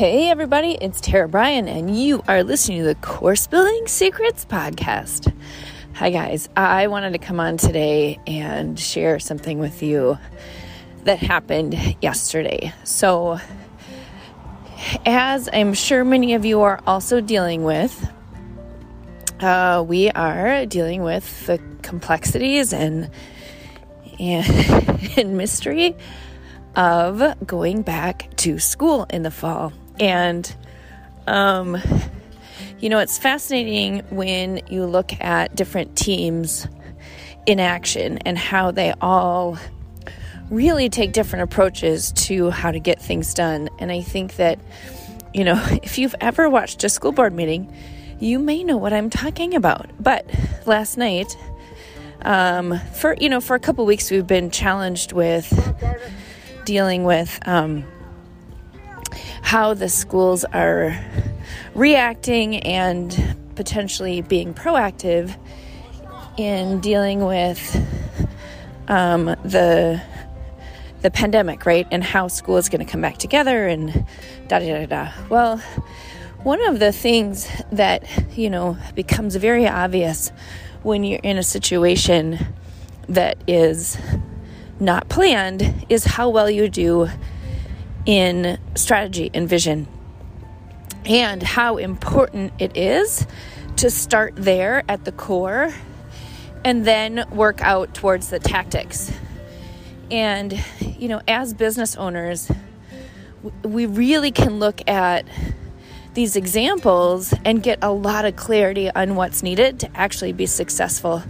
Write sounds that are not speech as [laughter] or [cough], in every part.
Hey, everybody, it's Tara Bryan, and you are listening to the Course Building Secrets Podcast. Hi, guys. I wanted to come on today and share something with you that happened yesterday. So, as I'm sure many of you are also dealing with, uh, we are dealing with the complexities and, and, [laughs] and mystery of going back to school in the fall. And, um, you know, it's fascinating when you look at different teams in action and how they all really take different approaches to how to get things done. And I think that, you know, [laughs] if you've ever watched a school board meeting, you may know what I'm talking about. But last night, um, for you know, for a couple weeks, we've been challenged with dealing with um, how the schools are reacting and potentially being proactive in dealing with um, the the pandemic, right? And how school is going to come back together and da da da da. Well, one of the things that you know becomes very obvious when you're in a situation that is not planned is how well you do in strategy and vision, and how important it is to start there at the core and then work out towards the tactics. And, you know, as business owners, we really can look at these examples and get a lot of clarity on what's needed to actually be successful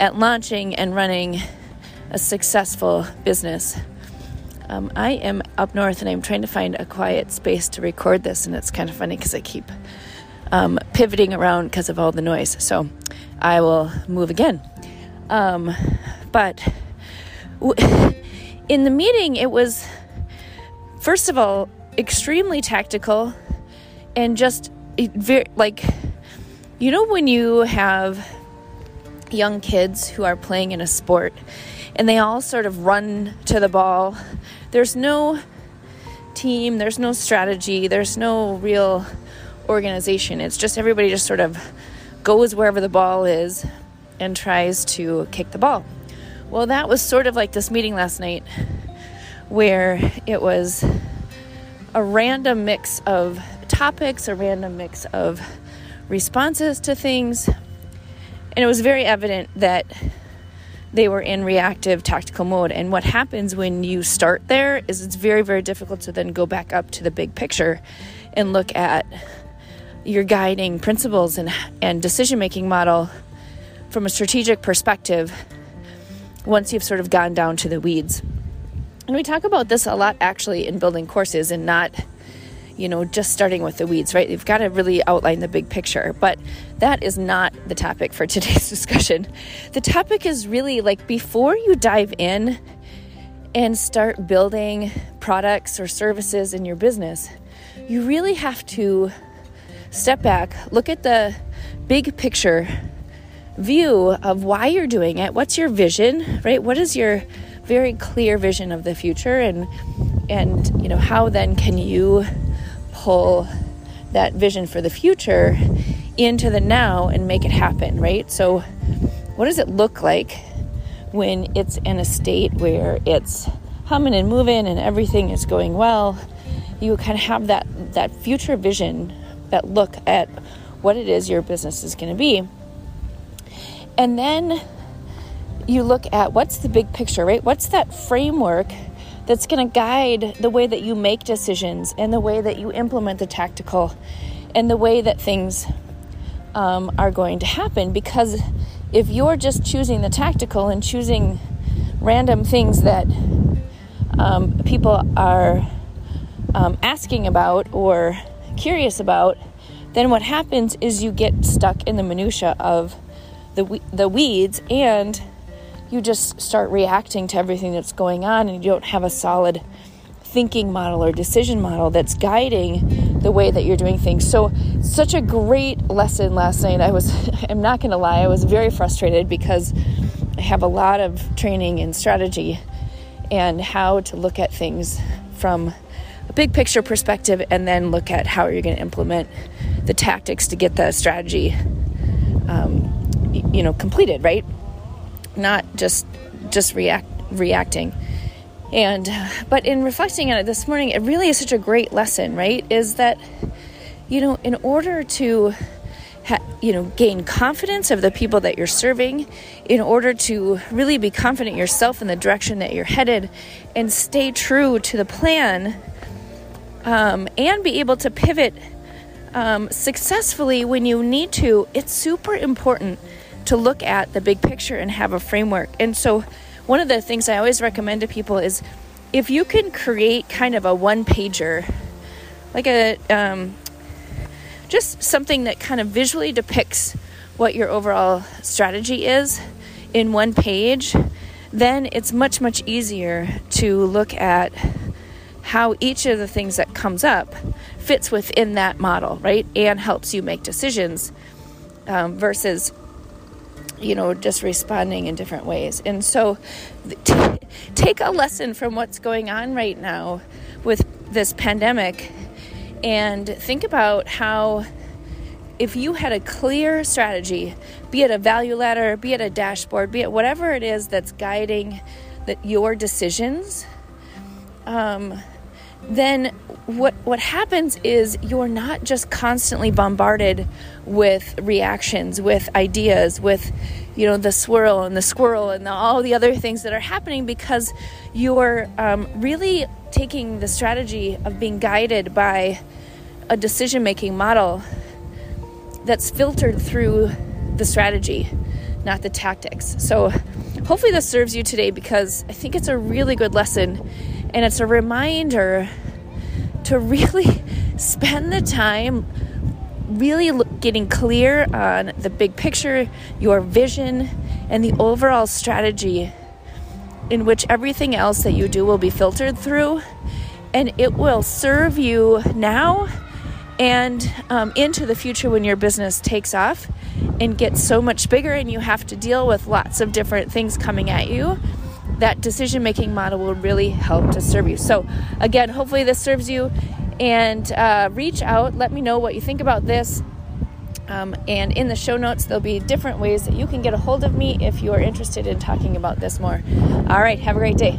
at launching and running a successful business. Um, I am up north and I'm trying to find a quiet space to record this, and it's kind of funny because I keep um, pivoting around because of all the noise. So I will move again. Um, but w- in the meeting, it was, first of all, extremely tactical and just very, like, you know, when you have young kids who are playing in a sport and they all sort of run to the ball. There's no team, there's no strategy, there's no real organization. It's just everybody just sort of goes wherever the ball is and tries to kick the ball. Well, that was sort of like this meeting last night where it was a random mix of topics, a random mix of responses to things. And it was very evident that they were in reactive tactical mode. And what happens when you start there is it's very, very difficult to then go back up to the big picture and look at your guiding principles and, and decision making model from a strategic perspective once you've sort of gone down to the weeds. And we talk about this a lot actually in building courses and not you know, just starting with the weeds, right? You've got to really outline the big picture. But that is not the topic for [laughs] today's discussion. The topic is really like before you dive in and start building products or services in your business, you really have to step back, look at the big picture view of why you're doing it. What's your vision, right? What is your very clear vision of the future and and you know how then can you pull that vision for the future into the now and make it happen, right? So, what does it look like when it's in a state where it's humming and moving and everything is going well? You kind of have that that future vision, that look at what it is your business is going to be. And then you look at what's the big picture, right? What's that framework that's going to guide the way that you make decisions and the way that you implement the tactical and the way that things um, are going to happen. Because if you're just choosing the tactical and choosing random things that um, people are um, asking about or curious about, then what happens is you get stuck in the minutia of the the weeds and you just start reacting to everything that's going on and you don't have a solid thinking model or decision model that's guiding the way that you're doing things. So, such a great lesson last night. I was, [laughs] I'm not going to lie, I was very frustrated because I have a lot of training in strategy and how to look at things from a big picture perspective and then look at how you're going to implement the tactics to get the strategy um, you know completed right not just just react reacting. And but in reflecting on it this morning it really is such a great lesson right? Is that you know in order to you know gain confidence of the people that you're serving in order to really be confident yourself in the direction that you're headed and stay true to the plan um, and be able to pivot um, successfully when you need to it's super important to look at the big picture and have a framework and so one of the things i always recommend to people is if you can create kind of a one pager like a um, just something that kind of visually depicts what your overall strategy is in one page, then it's much, much easier to look at how each of the things that comes up fits within that model, right? And helps you make decisions um, versus, you know, just responding in different ways. And so t- take a lesson from what's going on right now with this pandemic and think about how if you had a clear strategy, be it a value ladder, be it a dashboard, be it whatever it is that's guiding that your decisions, um, then what what happens is you're not just constantly bombarded with reactions, with ideas, with you know the swirl and the squirrel and the, all the other things that are happening because you're um, really taking the strategy of being guided by a decision making model that's filtered through the strategy, not the tactics. So, hopefully, this serves you today because I think it's a really good lesson and it's a reminder to really [laughs] spend the time really getting clear on the big picture, your vision, and the overall strategy in which everything else that you do will be filtered through. And it will serve you now and um, into the future when your business takes off and gets so much bigger and you have to deal with lots of different things coming at you that decision making model will really help to serve you. So again hopefully this serves you. And uh, reach out. Let me know what you think about this. Um, and in the show notes there'll be different ways that you can get a hold of me if you are interested in talking about this more. All right. Have a great day